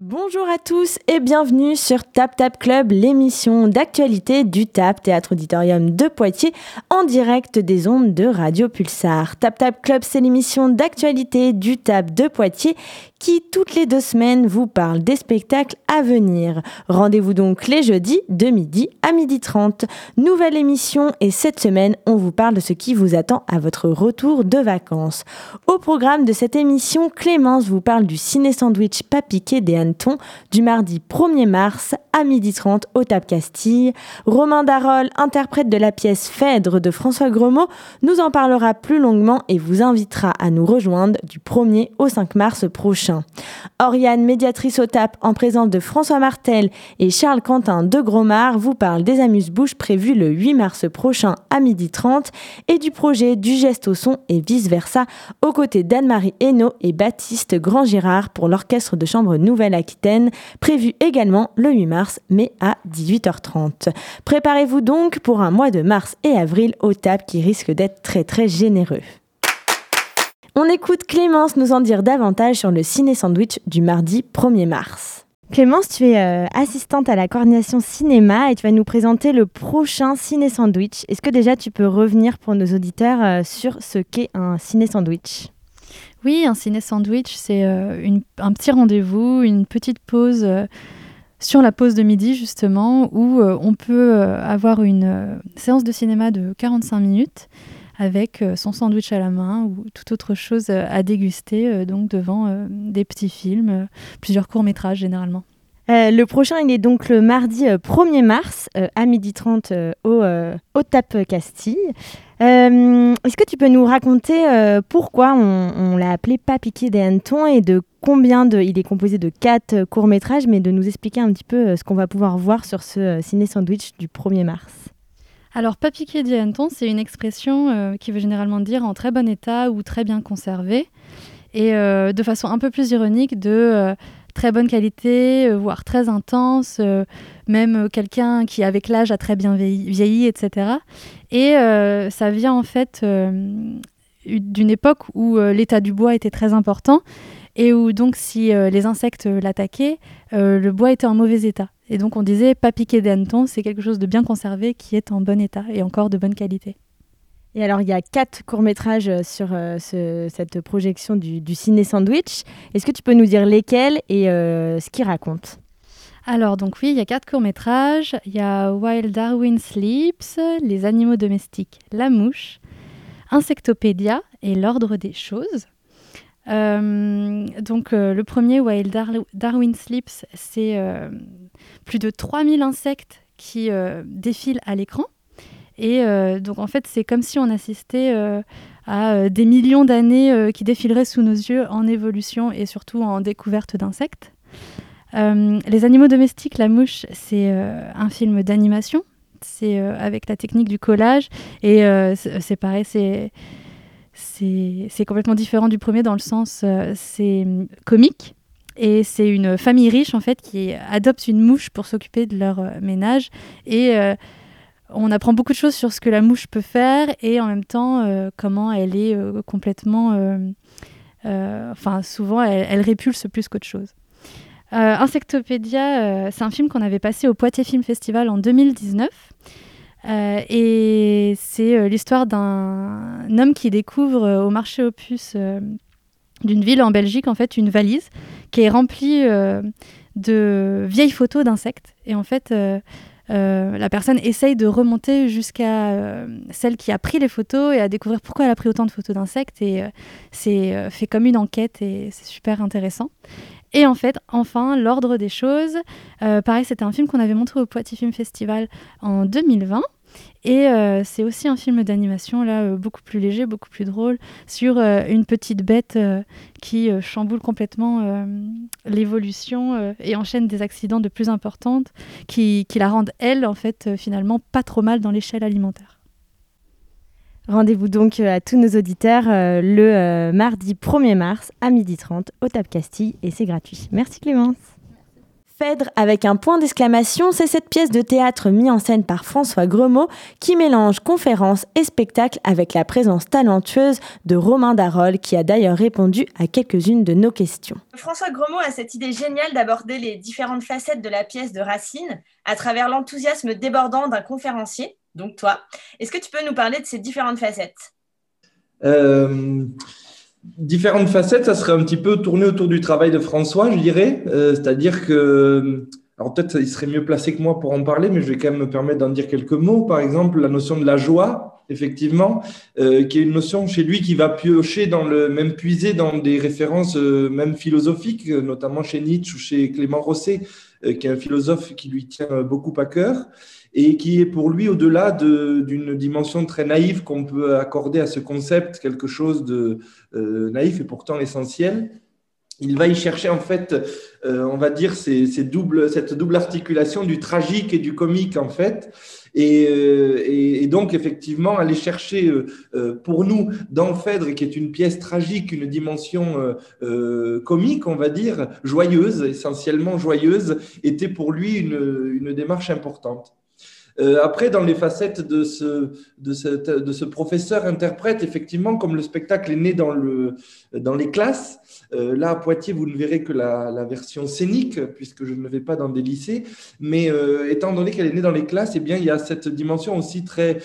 Bonjour à tous et bienvenue sur Tap Tap Club, l'émission d'actualité du TAP Théâtre Auditorium de Poitiers en direct des ondes de Radio Pulsar. Tap Tap Club, c'est l'émission d'actualité du TAP de Poitiers qui, toutes les deux semaines, vous parle des spectacles à venir. Rendez-vous donc les jeudis de midi à midi 30. Nouvelle émission et cette semaine, on vous parle de ce qui vous attend à votre retour de vacances. Au programme de cette émission, Clémence vous parle du ciné sandwich papiqué des hannetons du mardi 1er mars à midi 30 au TAP Castille. Romain Darol, interprète de la pièce Phèdre de François Gremaud, nous en parlera plus longuement et vous invitera à nous rejoindre du 1er au 5 mars prochain. Oriane, médiatrice au TAP, en présence de François Martel et Charles Quentin de Gromard, vous parle des amuse-bouches prévues le 8 mars prochain à 12h30 et du projet du geste au son et vice-versa, aux côtés d'Anne-Marie Hainaut et Baptiste Grand-Girard pour l'Orchestre de chambre Nouvelle-Aquitaine, prévu également le 8 mars, mais à 18h30. Préparez-vous donc pour un mois de mars et avril au TAP qui risque d'être très très généreux. On écoute Clémence nous en dire davantage sur le ciné sandwich du mardi 1er mars. Clémence, tu es euh, assistante à la coordination cinéma et tu vas nous présenter le prochain ciné sandwich. Est-ce que déjà tu peux revenir pour nos auditeurs euh, sur ce qu'est un ciné sandwich? Oui, un ciné sandwich, c'est euh, un petit rendez-vous, une petite pause sur la pause de midi justement, où on peut avoir une séance de cinéma de 45 minutes avec euh, son sandwich à la main ou toute autre chose euh, à déguster, euh, donc devant des petits films, plusieurs courts-métrages généralement. le prochain, il est donc le mardi 1er mars à 12h30 au, au TAP Castille. Est-ce que tu peux nous raconter pourquoi on, l'a appelé Pas des hannetons et de combien de. Il est composé de quatre courts-métrages, mais de nous expliquer un petit peu ce qu'on va pouvoir voir sur ce ciné sandwich du 1er mars? Alors, papier dianton, c'est une expression euh, qui veut généralement dire en très bon état ou très bien conservé. Et euh, de façon un peu plus ironique, de euh, très bonne qualité, voire très intense, même quelqu'un qui, avec l'âge, a très bien vieilli, etc. Et ça vient en fait d'une époque où l'état du bois était très important et où donc si les insectes l'attaquaient, le bois était en mauvais état. Et donc on disait pas piqué des hannetons, c'est quelque chose de bien conservé qui est en bon état et encore de bonne qualité. Et alors il y a quatre courts-métrages euh, sur euh, cette projection du, ciné sandwich. Est-ce que tu peux nous dire lesquels et euh, ce qu'ils racontent? Alors donc oui, il y a quatre courts-métrages. Il y a While Darwin Sleeps, Les animaux domestiques, La mouche, Insectopédia et L'ordre des choses. Euh, donc euh, le premier, While Darwin Sleeps, c'est euh, plus de 3000 insectes qui défilent à l'écran. Et donc en fait, c'est comme si on assistait à des millions d'années qui défileraient sous nos yeux en évolution et surtout en découverte d'insectes. les animaux domestiques, la mouche, c'est un film d'animation. C'est avec la technique du collage. Et c'est pareil, c'est c'est complètement différent du premier dans le sens, euh, c'est comique. Et c'est une famille riche en fait qui adopte une mouche pour s'occuper de leur euh, ménage. Et euh, on apprend beaucoup de choses sur ce que la mouche peut faire et en même temps comment elle est complètement. Enfin, souvent, elle, elle répulse plus qu'autre chose. Insectopédia, c'est un film qu'on avait passé au Poitiers Film Festival en 2019. Euh, et c'est euh, l'histoire d'un homme qui découvre euh, au marché aux puces d'une ville en Belgique en fait une valise qui est remplie de vieilles photos d'insectes. Et en fait, la personne essaye de remonter jusqu'à celle qui a pris les photos et à découvrir pourquoi elle a pris autant de photos d'insectes. Et c'est fait comme une enquête et c'est super intéressant. Et en fait, enfin, l'ordre des choses. pareil, c'était un film qu'on avait montré au Poitiers Film Festival en 2020. Et euh, c'est aussi un film d'animation, là, euh, beaucoup plus léger, beaucoup plus drôle, sur euh, une petite bête qui chamboule complètement l'évolution et enchaîne des accidents de plus importantes qui la rendent, elle, en fait, finalement, pas trop mal dans l'échelle alimentaire. Rendez-vous donc à tous nos auditeurs le mardi 1er mars à 12h30 au TAP Castille et c'est gratuit. Merci Clémence. Phèdre avec un point d'exclamation, c'est cette pièce de théâtre mise en scène par François Gremaud qui mélange conférence et spectacle avec la présence talentueuse de Romain Darol qui a d'ailleurs répondu à quelques-unes de nos questions. François Gremaud a cette idée géniale d'aborder les différentes facettes de la pièce de Racine à travers l'enthousiasme débordant d'un conférencier, donc toi. Est-ce que tu peux nous parler de ces différentes facettes? Euh, différentes facettes, ça serait un petit peu tourné autour du travail de François, je dirais. Euh, c'est-à-dire que, alors peut-être il serait mieux placé que moi pour en parler, mais je vais quand même me permettre d'en dire quelques mots. Par exemple, la notion de la joie, effectivement, euh, qui est une notion chez lui qui va piocher dans le, même puiser dans des références même philosophiques, notamment chez Nietzsche ou chez Clément Rosset, qui est un philosophe qui lui tient beaucoup à cœur et qui est pour lui au-delà d'une dimension très naïve qu'on peut accorder à ce concept, quelque chose de euh, naïf et pourtant essentiel. Il va y chercher en fait, euh, on va dire, ces, ces doubles, cette double articulation du tragique et du comique en fait. Et, euh, et, donc, effectivement, aller chercher pour nous, dans Phèdre, qui est une pièce tragique, une dimension comique, on va dire, joyeuse, essentiellement joyeuse, était pour lui une, une démarche importante. Euh, après, dans les facettes de ce, de, de ce professeur interprète, effectivement, comme le spectacle est né dans, le, dans les classes, euh, là à Poitiers, vous ne verrez que la, la, version scénique, puisque je ne vais pas dans des lycées, mais euh, étant donné qu'elle est née dans les classes, eh bien, il y a cette dimension aussi très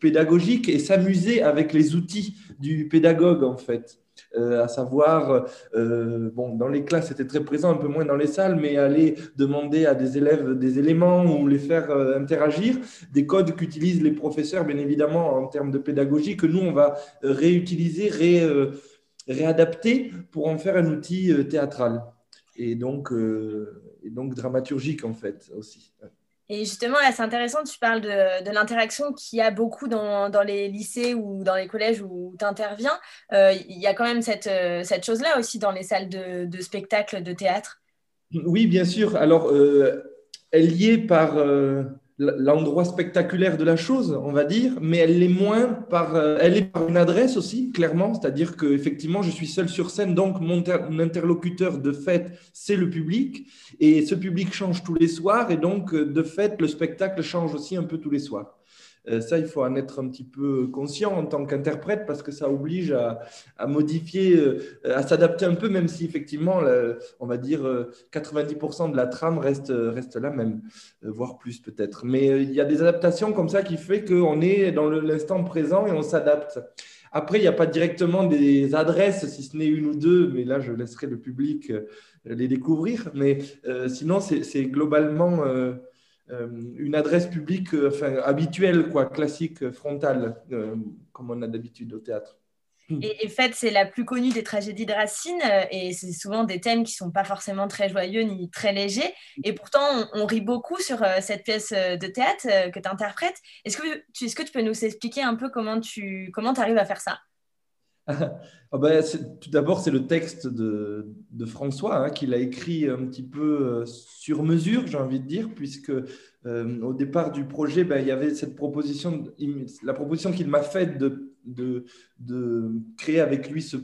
pédagogique et s'amuser avec les outils du pédagogue, en fait. Euh, à savoir, euh, bon, dans les classes, c'était très présent, un peu moins dans les salles, mais aller demander à des élèves des éléments ou les faire euh, interagir, des codes qu'utilisent les professeurs, bien évidemment, en termes de pédagogie, que nous, on va réutiliser, ré, réadapter pour en faire un outil théâtral et donc, et donc dramaturgique, en fait, aussi. Et justement, là, c'est intéressant, tu parles de, de l'interaction qu'il y a beaucoup dans, dans, les lycées ou dans les collèges où tu interviens. Euh, il y a quand même cette, euh, cette chose-là aussi dans les salles de, de, spectacle, de théâtre. Oui, bien sûr. Alors, euh, elle y est par l'endroit spectaculaire de la chose, on va dire, mais elle l'est moins par, euh, elle est par une adresse aussi, clairement, c'est-à-dire que effectivement, je suis seul sur scène, donc mon, interlocuteur de fait, c'est le public, et ce public change tous les soirs, et donc de fait, le spectacle change aussi un peu tous les soirs. Euh, ça, il faut en être un petit peu conscient en tant qu'interprète parce que ça oblige à, modifier, euh, à s'adapter un peu, même si effectivement, on va dire 90% de la trame reste, reste la même, euh, voire plus peut-être. Mais il y a des adaptations comme ça qui fait qu'on est dans l'instant présent et on s'adapte. Après, il n'y a pas directement des adresses, si ce n'est une ou deux, mais là, je laisserai le public les découvrir. Mais sinon, c'est globalement euh, une adresse publique euh, enfin, habituelle, quoi, classique, euh, frontale, comme on a d'habitude au théâtre. Et, et fait, c'est la plus connue des tragédies de Racine, et c'est souvent des thèmes qui sont pas forcément très joyeux ni très légers. Et pourtant, on, rit beaucoup sur cette pièce de théâtre que tu interprètes. Est-ce que, tu, est-ce que tu peux nous expliquer un peu comment tu comment arrives à faire ça? Ah ben, tout d'abord, c'est le texte de, François hein, qu'il a écrit un petit peu euh, sur mesure, j'ai envie de dire, puisque euh, au départ du projet, ben, il y avait cette proposition, la proposition qu'il m'a faite de, de, de, créer avec lui ce,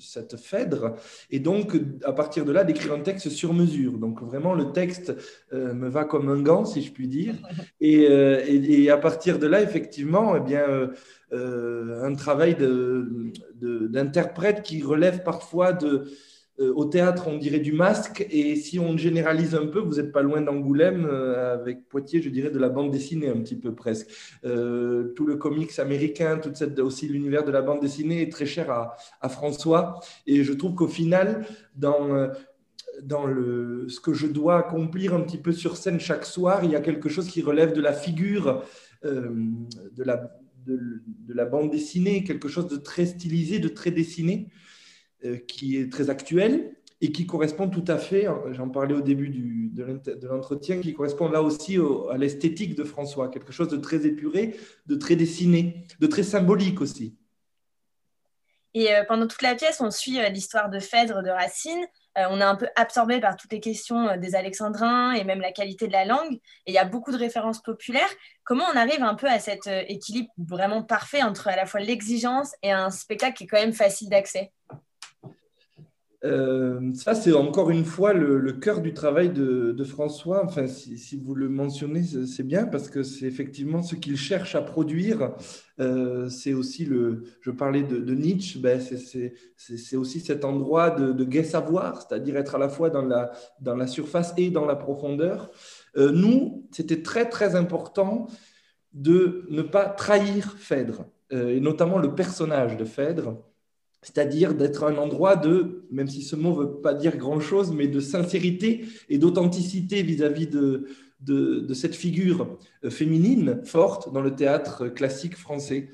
cette Phèdre, et donc à partir de là, d'écrire un texte sur mesure. Donc vraiment, le texte euh, me va comme un gant, si je puis dire. Et, et, à partir de là, effectivement, eh bien, un travail d'interprète de, qui relève parfois de euh, au théâtre, on dirait du masque, et si on généralise un peu, vous n'êtes pas loin d'Angoulême, euh, avec Poitiers, je dirais de la bande dessinée un petit peu presque. Euh, tout le comics américain, toute cette, aussi l'univers de la bande dessinée est très cher à, François, et je trouve qu'au final, dans dans le, ce que je dois accomplir un petit peu sur scène chaque soir, il y a quelque chose qui relève de la figure, de, la, de, la bande dessinée, quelque chose de très stylisé, de très dessiné. Euh, qui est très actuel et qui correspond tout à fait, hein, j'en parlais au début de l'entretien, qui correspond là aussi à l'esthétique de François, quelque chose de très épuré, de très dessiné, de très symbolique aussi. Et euh, pendant toute la pièce, on suit euh, l'histoire de Phèdre de Racine. on est un peu absorbé par toutes les questions des Alexandrins et même la qualité de la langue. Et il y a beaucoup de références populaires. Comment on arrive un peu à cet équilibre vraiment parfait entre à la fois l'exigence et un spectacle qui est quand même facile d'accès? Euh, ça, c'est encore une fois le, cœur du travail de, François. Enfin, si, vous le mentionnez, c'est bien parce que c'est effectivement ce qu'il cherche à produire. Euh, c'est aussi le. Je parlais de, Nietzsche, ben c'est aussi cet endroit de, de gai savoir, c'est-à-dire être à la fois dans la, dans la surface et dans la profondeur. Euh, nous, c'était très très important de ne pas trahir Phèdre, et notamment le personnage de Phèdre c'est-à-dire d'être un endroit de, même si ce mot ne veut pas dire grand-chose, mais de sincérité et d'authenticité vis-à-vis de, de, cette figure euh, féminine forte dans le théâtre classique français.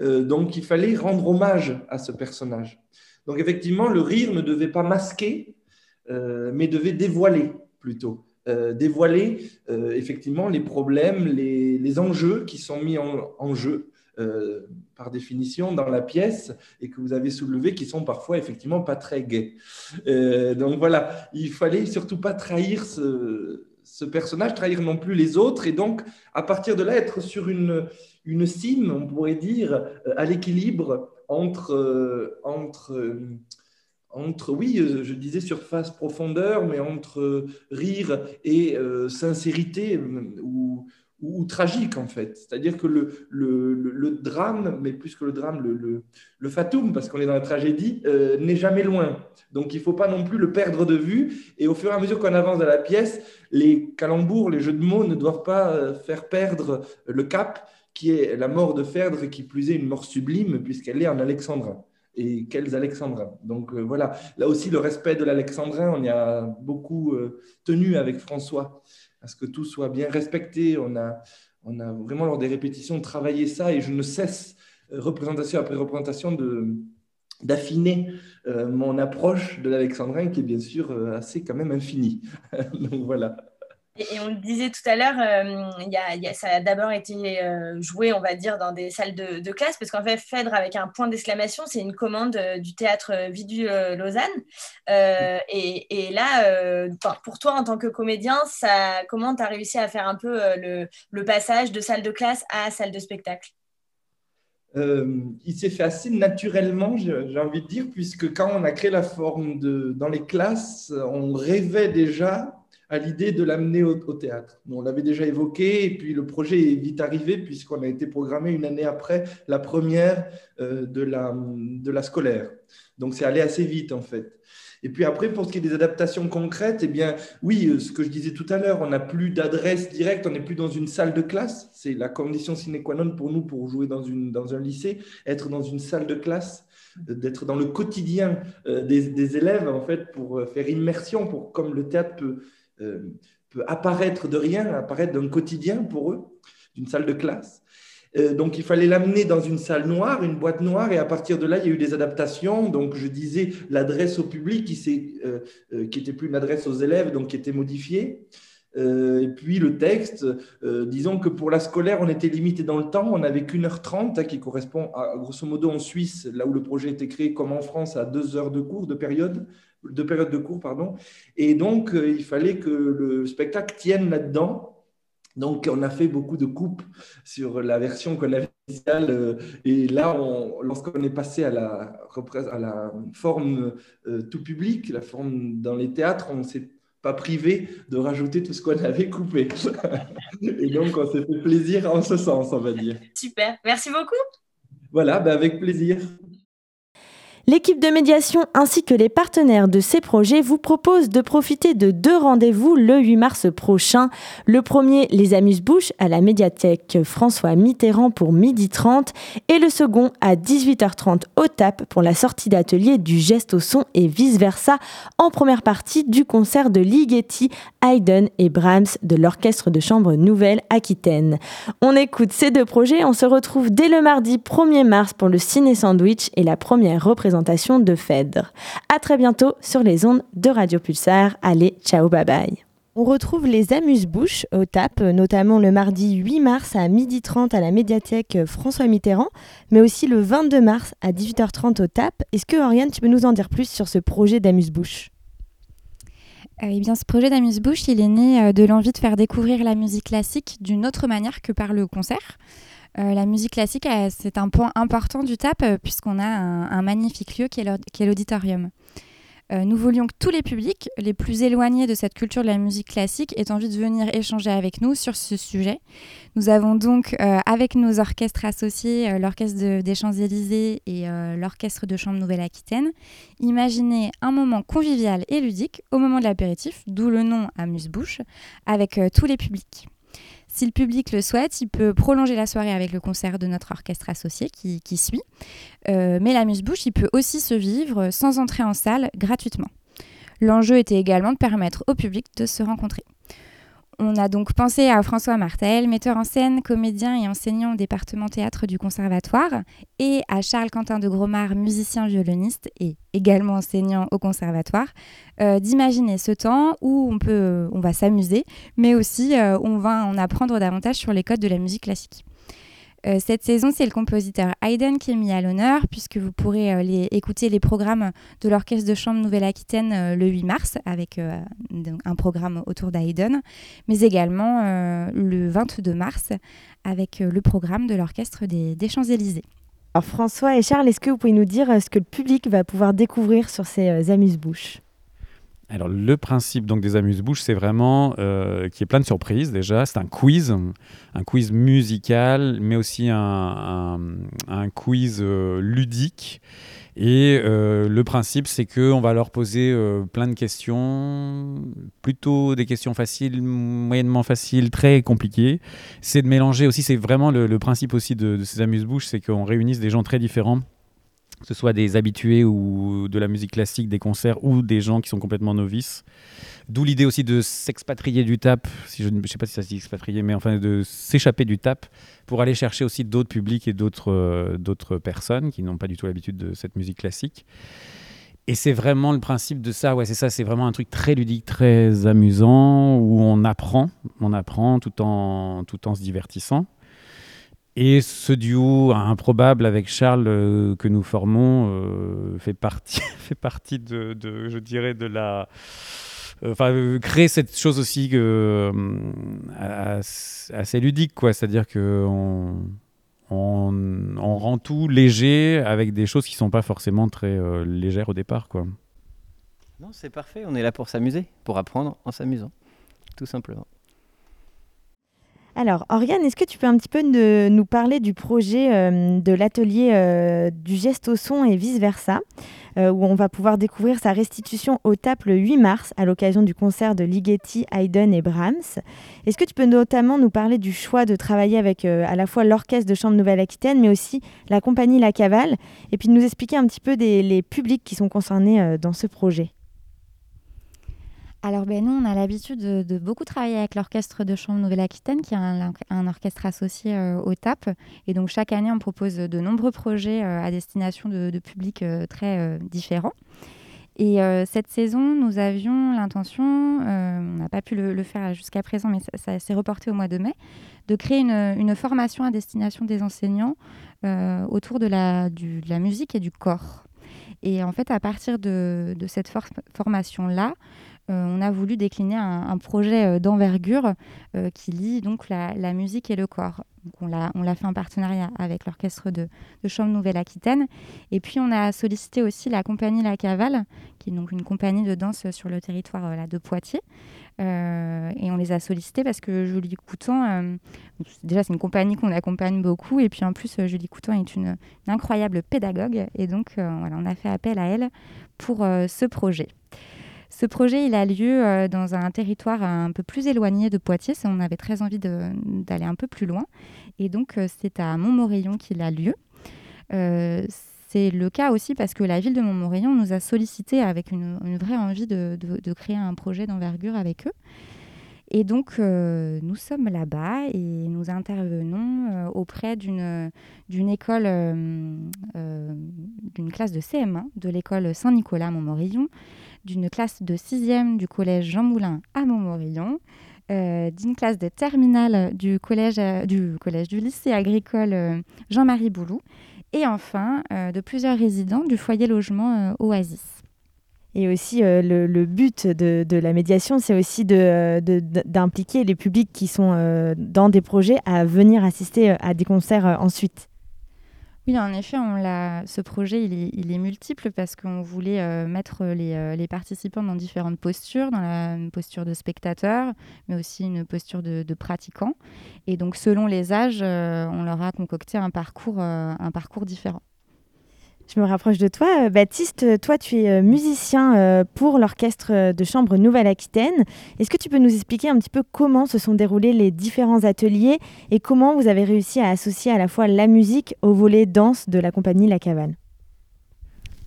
Euh, donc il fallait rendre hommage à ce personnage. Donc effectivement, le rire ne devait pas masquer, euh, mais devait dévoiler plutôt. dévoiler effectivement les problèmes, les, enjeux qui sont mis en jeu euh, par définition dans la pièce et que vous avez soulevé qui sont parfois effectivement pas très gais. Euh, donc voilà, il fallait surtout pas trahir ce, personnage, trahir non plus les autres et donc à partir de là être sur une, une cime, on pourrait dire, euh, à l'équilibre entre, entre entre, oui, je disais surface, profondeur, mais entre rire et sincérité ou, ou, tragique en fait. C'est-à-dire que le, le, le, drame, mais plus que le drame, le, le fatum, parce qu'on est dans la tragédie, euh, n'est jamais loin. Donc il ne faut pas non plus le perdre de vue. Et au fur et à mesure qu'on avance dans la pièce, les calembours, les jeux de mots ne doivent pas euh, faire perdre le cap, qui est la mort de Phèdre, qui plus est une mort sublime, puisqu'elle est en alexandrin. Et quels alexandrins. Donc euh, voilà, là aussi le respect de l'alexandrin, on y a beaucoup tenu avec François à que tout soit bien respecté. On a, vraiment, lors des répétitions, travaillé ça et je ne cesse, euh, représentation après représentation, d'affiner euh, mon approche de l'alexandrin qui est bien sûr euh, assez quand même infinie. Donc voilà. Et, on le disait tout à l'heure, euh, ça a d'abord été euh, joué, on va dire, dans des salles de, classe, parce qu'en fait, Phèdre avec un point d'exclamation, c'est une commande euh, du théâtre Vidu-Lausanne. Et, là, pour toi, en tant que comédien, ça, comment tu as réussi à faire un peu le, passage de salle de classe à salle de spectacle? Il s'est fait assez naturellement, j'ai envie de dire, puisque quand on a créé la forme de, dans les classes, on rêvait déjà à l'idée de l'amener au, théâtre. on l'avait déjà évoqué, et puis le projet est vite arrivé, puisqu'on a été programmé une année après la première euh, de, la, de la scolaire. Donc c'est allé assez vite, en fait. Et puis après, pour ce qui est des adaptations concrètes, eh bien, oui, euh, ce que je disais tout à l'heure, on n'a plus d'adresse directe, on n'est plus dans une salle de classe. C'est la condition sine qua non pour nous pour jouer dans, une, dans un lycée, être dans une salle de classe, euh, d'être dans le quotidien des, des, élèves, en fait, pour faire immersion, pour, comme le théâtre peut peut apparaître de rien, apparaître d'un quotidien pour eux, d'une salle de classe. Euh, donc il fallait l'amener dans une salle noire, une boîte noire, et à partir de là, il y a eu des adaptations. Donc je disais l'adresse au public qui, euh, qui était plus une adresse aux élèves, donc qui était modifiée. et puis le texte, disons que pour la scolaire, on était limité dans le temps, on n'avait qu'une heure trente, hein, qui correspond à, grosso modo en Suisse, là où le projet été créé, comme en France, à deux heures de cours de période de période de cours, pardon. Et donc, euh, il fallait que le spectacle tienne là-dedans. Donc, on a fait beaucoup de coupes sur la version qu'on avait initiale. Euh, et là, lorsqu'on est passé à la, à la forme euh, tout public, la forme dans les théâtres, on ne s'est pas privé de rajouter tout ce qu'on avait coupé. et donc, on s'est fait plaisir en ce sens, on va dire. Super. Merci beaucoup. Voilà, ben avec plaisir. L'équipe de médiation ainsi que les partenaires de ces projets vous proposent de profiter de deux rendez-vous le 8 mars prochain. Le premier, les amuse-bouches à la médiathèque François Mitterrand pour midi 30 et le second à 18h30 au TAP pour la sortie d'atelier du geste au son et vice-versa en première partie du concert de Ligeti, Haydn et Brahms de l'Orchestre de chambre Nouvelle-Aquitaine. On écoute ces deux projets, on se retrouve dès le mardi 1er mars pour le ciné sandwich et la première représentation de Phèdre. À très bientôt sur les ondes de Radio Pulsar. Allez, ciao, bye bye. On retrouve les amuse-bouches au TAP, notamment le mardi 8 mars à 12h30 à la médiathèque François Mitterrand, mais aussi le 22 mars à 18h30 au TAP. Est-ce que, Oriane, tu peux nous en dire plus sur ce projet d'amuse-bouche? Euh, eh bien, ce projet d'amuse-bouche, il est né euh, de l'envie de faire découvrir la musique classique d'une autre manière que par le concert. Euh, la musique classique, c'est un point important du TAP euh, puisqu'on a un, magnifique lieu qui est l'auditorium. Euh, nous voulions que tous les publics les plus éloignés de cette culture de la musique classique aient envie de venir échanger avec nous sur ce sujet. Nous avons donc, avec nos orchestres associés, l'Orchestre des Champs-Élysées et l'Orchestre de Chambre Nouvelle-Aquitaine, imaginé un moment convivial et ludique au moment de l'apéritif, d'où le nom Amuse-Bouche, avec tous les publics. Si le public le souhaite, il peut prolonger la soirée avec le concert de notre orchestre associé qui, suit. Euh, mais l'amuse-bouche, il peut aussi se vivre sans entrer en salle gratuitement. L'enjeu était également de permettre au public de se rencontrer. On a donc pensé à François Martel, metteur en scène, comédien et enseignant au département théâtre du conservatoire, et à Charles Quentin de Gromard, musicien violoniste et également enseignant au conservatoire, euh, d'imaginer ce temps où on, peut, on va s'amuser, mais aussi euh, on va en apprendre davantage sur les codes de la musique classique. Euh, cette saison, c'est le compositeur Haydn qui est mis à l'honneur, puisque vous pourrez euh, écouter les programmes de l'Orchestre de Chambre Nouvelle-Aquitaine euh, le 8 mars, avec un programme autour d'Haydn, mais également le 22 mars, avec le programme de l'Orchestre des, Champs-Élysées. Alors François et Charles, est-ce que vous pouvez nous dire ce que le public va pouvoir découvrir sur ces amuse-bouches? Alors le principe donc des amuse-bouches, c'est vraiment euh, qui est plein de surprises déjà. C'est un quiz, un quiz musical, mais aussi un, quiz euh, ludique. Et euh, le principe, c'est qu'on va leur poser plein de questions, plutôt des questions faciles, moyennement faciles, très compliquées. C'est de mélanger aussi, c'est vraiment le, principe aussi de, de ces amuse-bouches, c'est qu'on réunisse des gens très différents que ce soit des habitués ou de la musique classique, des concerts ou des gens qui sont complètement novices. D'où l'idée aussi de s'expatrier du tap, si je ne sais pas si ça se dit expatrier, mais enfin de s'échapper du tap pour aller chercher aussi d'autres publics et d'autres euh, d'autres personnes qui n'ont pas du tout l'habitude de cette musique classique. Et c'est vraiment le principe de ça, ouais, c'est ça, c'est vraiment un truc très ludique, très amusant, où on apprend, on apprend tout en, tout en se divertissant. Et ce duo improbable avec Charles euh, que nous formons euh, fait partie, fait partie de, je dirais, de la. Euh, enfin, créer cette chose aussi assez ludique, quoi. C'est-à-dire qu'on on, on, rend tout léger avec des choses qui ne sont pas forcément très légères au départ, quoi. Non, c'est parfait. On est là pour s'amuser, pour apprendre en s'amusant, tout simplement. Alors, Oriane, est-ce que tu peux un petit peu nous parler du projet euh, de l'atelier euh, du geste au son et vice-versa, euh, où on va pouvoir découvrir sa restitution au TAP le 8 mars à l'occasion du concert de Ligeti, Haydn et Brahms. Est-ce que tu peux notamment nous parler du choix de travailler avec à la fois l'Orchestre de Chambre Nouvelle-Aquitaine, mais aussi la compagnie La Cavale, et puis nous expliquer un petit peu les publics qui sont concernés dans ce projet? Alors, ben, nous, on a l'habitude de, beaucoup travailler avec l'Orchestre de Chambre Nouvelle-Aquitaine, qui est un, orchestre associé euh, au TAP. Et donc, chaque année, on propose de nombreux projets euh, à destination de, publics euh, très différents. Et cette saison, nous avions l'intention, on n'a pas pu le, faire jusqu'à présent, mais ça, s'est reporté au mois de mai, de créer une, formation à destination des enseignants autour de la, musique et du corps. Et en fait, à partir de, cette formation-là, on a voulu décliner un, projet euh, d'envergure euh, qui lie donc la, musique et le corps. on l'a fait en partenariat avec l'orchestre de, Chambre Nouvelle-Aquitaine. Et puis on a sollicité aussi la compagnie La Cavale, qui est donc une compagnie de danse sur le territoire de Poitiers. et on les a sollicités parce que Julie Coutan, déjà c'est une compagnie qu'on accompagne beaucoup, et puis en plus Julie Coutan est une, incroyable pédagogue, et donc on a fait appel à elle pour ce projet. Ce projet, il a lieu euh, dans un territoire un peu plus éloigné de Poitiers. On avait très envie d'aller un peu plus loin. Et donc, euh, c'est à Montmorillon qu'il a lieu. Euh, c'est le cas aussi parce que la ville de Montmorillon nous a sollicité avec une, vraie envie de, créer un projet d'envergure avec eux. Et donc, nous sommes là-bas et nous intervenons auprès d'une école, d'une classe de CM1 de l'école Saint-Nicolas Montmorillon, d'une classe de 6e du collège Jean Moulin à Montmorillon, euh, d'une classe de terminale du collège, euh, du, collège du lycée agricole euh, Jean-Marie Boulou, et enfin de plusieurs résidents du foyer logement Oasis. Et aussi, le, but de, la médiation, c'est aussi d'impliquer les publics qui sont dans des projets à venir assister à des concerts ensuite. Oui, en effet, on ce projet, il est, multiple parce qu'on voulait euh, mettre euh, les, participants dans différentes postures, dans la posture de spectateur, mais aussi une posture de, pratiquant. Et donc, selon les âges, euh, on leur a concocté un parcours différent. Je me rapproche de toi. Euh, Baptiste, toi, tu es euh, musicien euh, pour l'orchestre de chambre Nouvelle-Aquitaine. Est-ce que tu peux nous expliquer un petit peu comment se sont déroulés les différents ateliers et comment vous avez réussi à associer à la fois la musique au volet danse de la compagnie La Cavale?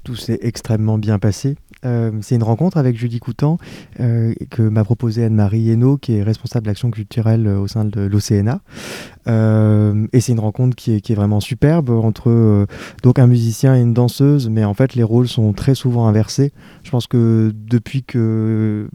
Tout s'est extrêmement bien passé. Euh, c'est une rencontre avec Julie Coutan euh, que m'a proposé Anne-Marie Hainaut, qui est responsable d'action culturelle euh, au sein de l'OCNA. et c'est une rencontre qui est, qui est, vraiment superbe entre donc un musicien et une danseuse, mais en fait les rôles sont très souvent inversés. Je pense que depuis que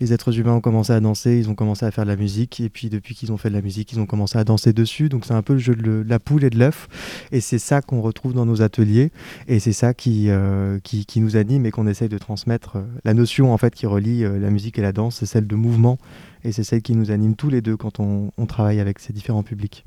les êtres humains ont commencé à danser, ils ont commencé à faire de la musique, et puis depuis qu'ils ont fait de la musique, ils ont commencé à danser dessus. Donc c'est un peu le jeu de la poule et de l'œuf, et c'est ça qu'on retrouve dans nos ateliers, et c'est ça qui, euh, qui, nous anime et qu'on essaye de transmettre. La notion en fait qui relie euh, la musique et la danse, c'est celle de mouvement, et c'est celle qui nous anime tous les deux quand on travaille avec ces différents publics.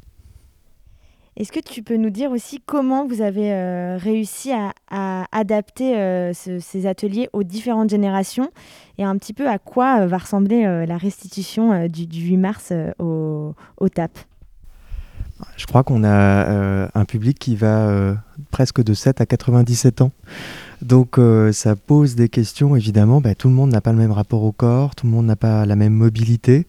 Est-ce que tu peux nous dire aussi comment vous avez euh, réussi à, adapter euh, ces ateliers aux différentes générations et un petit peu à quoi euh, va ressembler la restitution du, 8 mars au, TAP? Je crois qu'on a un public qui va presque de 7 à 97 ans. Donc ça pose des questions, évidemment. Bah, tout le monde n'a pas le même rapport au corps, tout le monde n'a pas la même mobilité.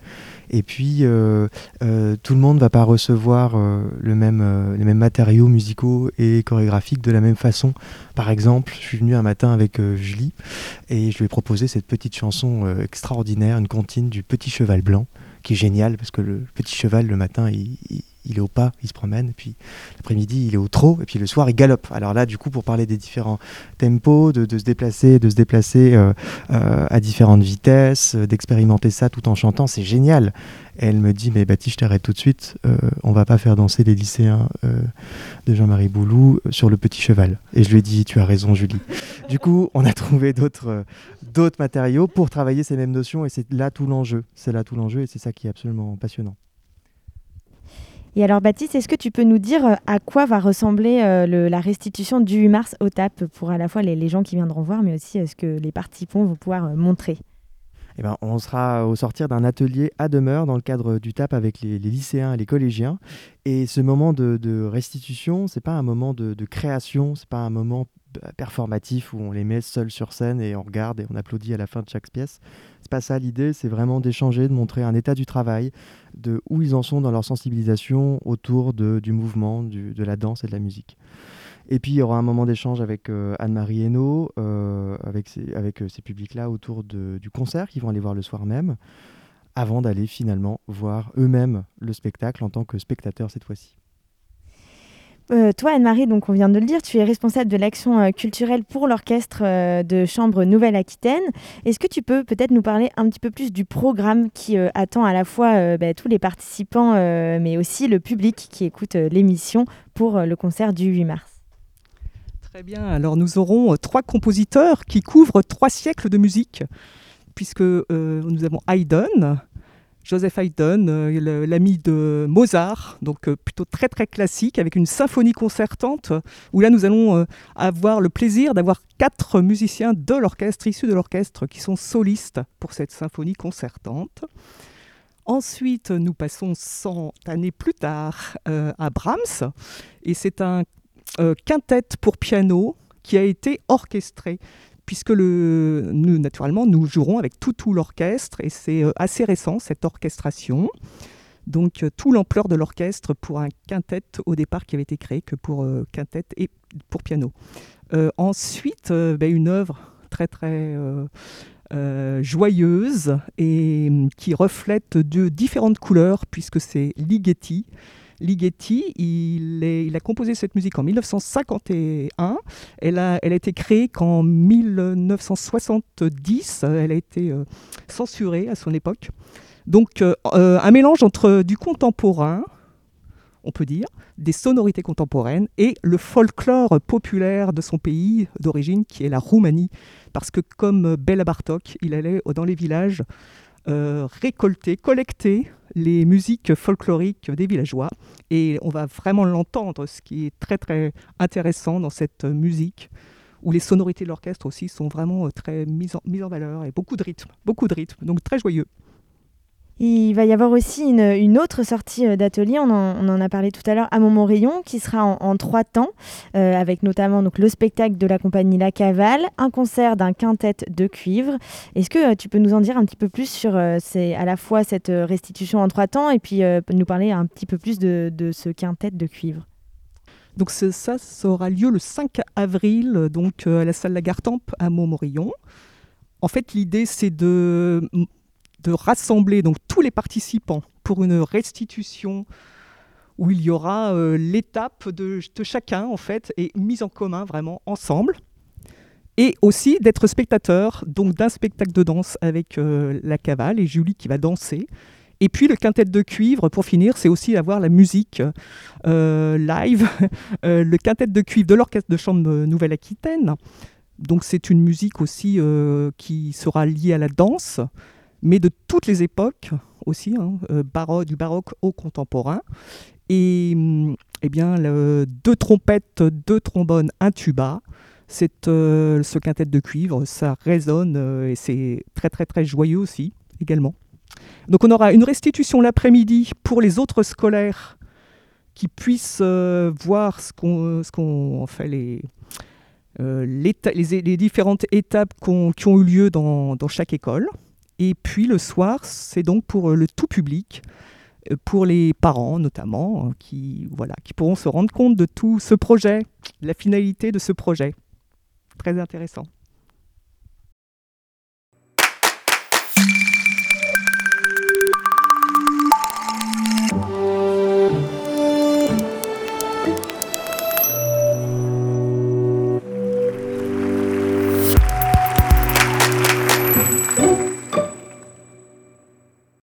Et puis, euh, euh, tout le monde ne va pas recevoir euh, le même, les mêmes matériaux musicaux et chorégraphiques de la même façon. Par exemple, je suis venu un matin avec Julie et je lui ai proposé cette petite chanson extraordinaire, une comptine du Petit Cheval Blanc, qui est géniale parce que le Petit Cheval, le matin, il il est au pas, il se promène, et puis l'après-midi, il est au trot, et puis le soir, il galope. Alors là, du coup, pour parler des différents tempos, de, se déplacer, de se déplacer euh, euh, à différentes vitesses, euh, d'expérimenter ça tout en chantant, c'est génial. elle me dit, mais Baptiste, je t'arrête tout de suite, on va pas faire danser les lycéens de Jean-Marie Boulou sur le petit cheval. Et je lui ai dit, tu as raison, Julie. du coup, on a trouvé d'autres d'autres matériaux pour travailler ces mêmes notions, et c'est là tout l'enjeu. C'est là tout l'enjeu, et c'est ça qui est absolument passionnant. Et alors Baptiste, est-ce que tu peux nous dire euh, à quoi va ressembler euh, la restitution du 8 mars au TAP pour à la fois les, gens qui viendront voir, mais aussi ce que les participants vont pouvoir euh, montrer? Eh ben, on sera au sortir d'un atelier à demeure dans le cadre du TAP avec les, lycéens et les collégiens. Et ce moment de, restitution, c'est pas un moment de, de création, c'est pas un moment performatif où on les met seuls sur scène et on regarde et on applaudit à la fin de chaque pièce. C'est pas ça l'idée, c'est vraiment d'échanger, de montrer un état du travail, de où ils en sont dans leur sensibilisation autour de, du mouvement, de la danse et de la musique. Et puis il y aura un moment d'échange avec euh, Anne-Marie Hainaut, euh, avec ces, avec euh, ces publics-là autour du concert qu'ils vont aller voir le soir même, avant d'aller finalement voir eux-mêmes le spectacle en tant que spectateurs cette fois-ci. Euh, toi, Anne-Marie, donc on vient de le dire, tu es responsable de l'action euh, culturelle pour l'orchestre euh, de chambre Nouvelle-Aquitaine. Est-ce que tu peux peut-être nous parler un petit peu plus du programme qui attend à la fois bah, tous les participants, mais aussi le public qui écoute l'émission pour le concert du 8 mars? Très bien. Alors nous aurons trois compositeurs qui couvrent trois siècles de musique, puisque nous avons Haydn, Joseph Haydn, euh, l'ami de Mozart, donc euh, plutôt très très classique, avec une symphonie concertante, où là nous allons euh, avoir le plaisir d'avoir quatre musiciens de l'orchestre, issus de l'orchestre, qui sont solistes pour cette symphonie concertante. Ensuite, nous passons 100 années plus tard à Brahms, et c'est un quintet pour piano qui a été orchestré puisque nous, naturellement, nous jouerons avec tout, l'orchestre, et c'est euh, assez récent, cette orchestration. Donc, euh, tout l'ampleur de l'orchestre pour un quintet au départ qui avait été créé que pour euh, quintet et pour piano. ensuite, ben, une œuvre très, très joyeuse et qui reflète de différentes couleurs, puisque c'est Ligeti. Ligeti, il, a composé cette musique en 1951. Elle a, elle a été créée qu'en 1970. Elle a été euh, censurée à son époque. Donc euh, euh, un mélange entre du contemporain, on peut dire, des sonorités contemporaines et le folklore populaire de son pays d'origine qui est la Roumanie. Parce que comme Bella Bartok, il allait dans les villages récolter, collecter les musiques folkloriques des villageois. Et on va vraiment l'entendre, ce qui est très très intéressant dans cette musique, où les sonorités de l'orchestre aussi sont vraiment très mises en, mises en valeur et beaucoup de rythme, beaucoup de rythme, donc très joyeux. Il va y avoir aussi une, autre sortie euh, d'atelier, on, en a parlé tout à l'heure, à Montmorillon, qui sera en, trois temps, euh, avec notamment donc, le spectacle de la compagnie La Cavale, un concert d'un quintet de cuivre. Est-ce que euh, tu peux nous en dire un petit peu plus sur c'est à la fois cette restitution en trois temps et puis nous parler un petit peu plus de, ce quintet de cuivre? Donc ça, ça aura lieu le 5 avril donc à la salle Lagartempe à Montmorillon. En fait, l'idée c'est de de rassembler donc tous les participants pour une restitution où il y aura euh, l'étape de, chacun en fait et mise en commun vraiment ensemble. Et aussi d'être spectateur donc d'un spectacle de danse avec euh, la cavale et Julie qui va danser. Et puis le quintet de cuivre pour finir c'est aussi avoir la musique euh, live. Le quintet de cuivre de l'orchestre de chambre Nouvelle-Aquitaine. Donc c'est une musique aussi qui sera liée à la danse mais de toutes les époques aussi, hein, euh, du baroque au contemporain. Et mm, eh bien, deux trompettes, deux trombones, un tuba. C'est euh, ce quintet de cuivre, ça résonne euh, et c'est très très très joyeux aussi également. Donc on aura une restitution l'après-midi pour les autres scolaires qui puissent voir ce qu'on fait les, les, différentes étapes qui ont eu lieu dans chaque école. Et puis le soir, c'est donc pour euh, le tout public, euh, pour les parents notamment, hein, qui, voilà, qui pourront se rendre compte de tout ce projet, la finalité de ce projet. Très intéressant.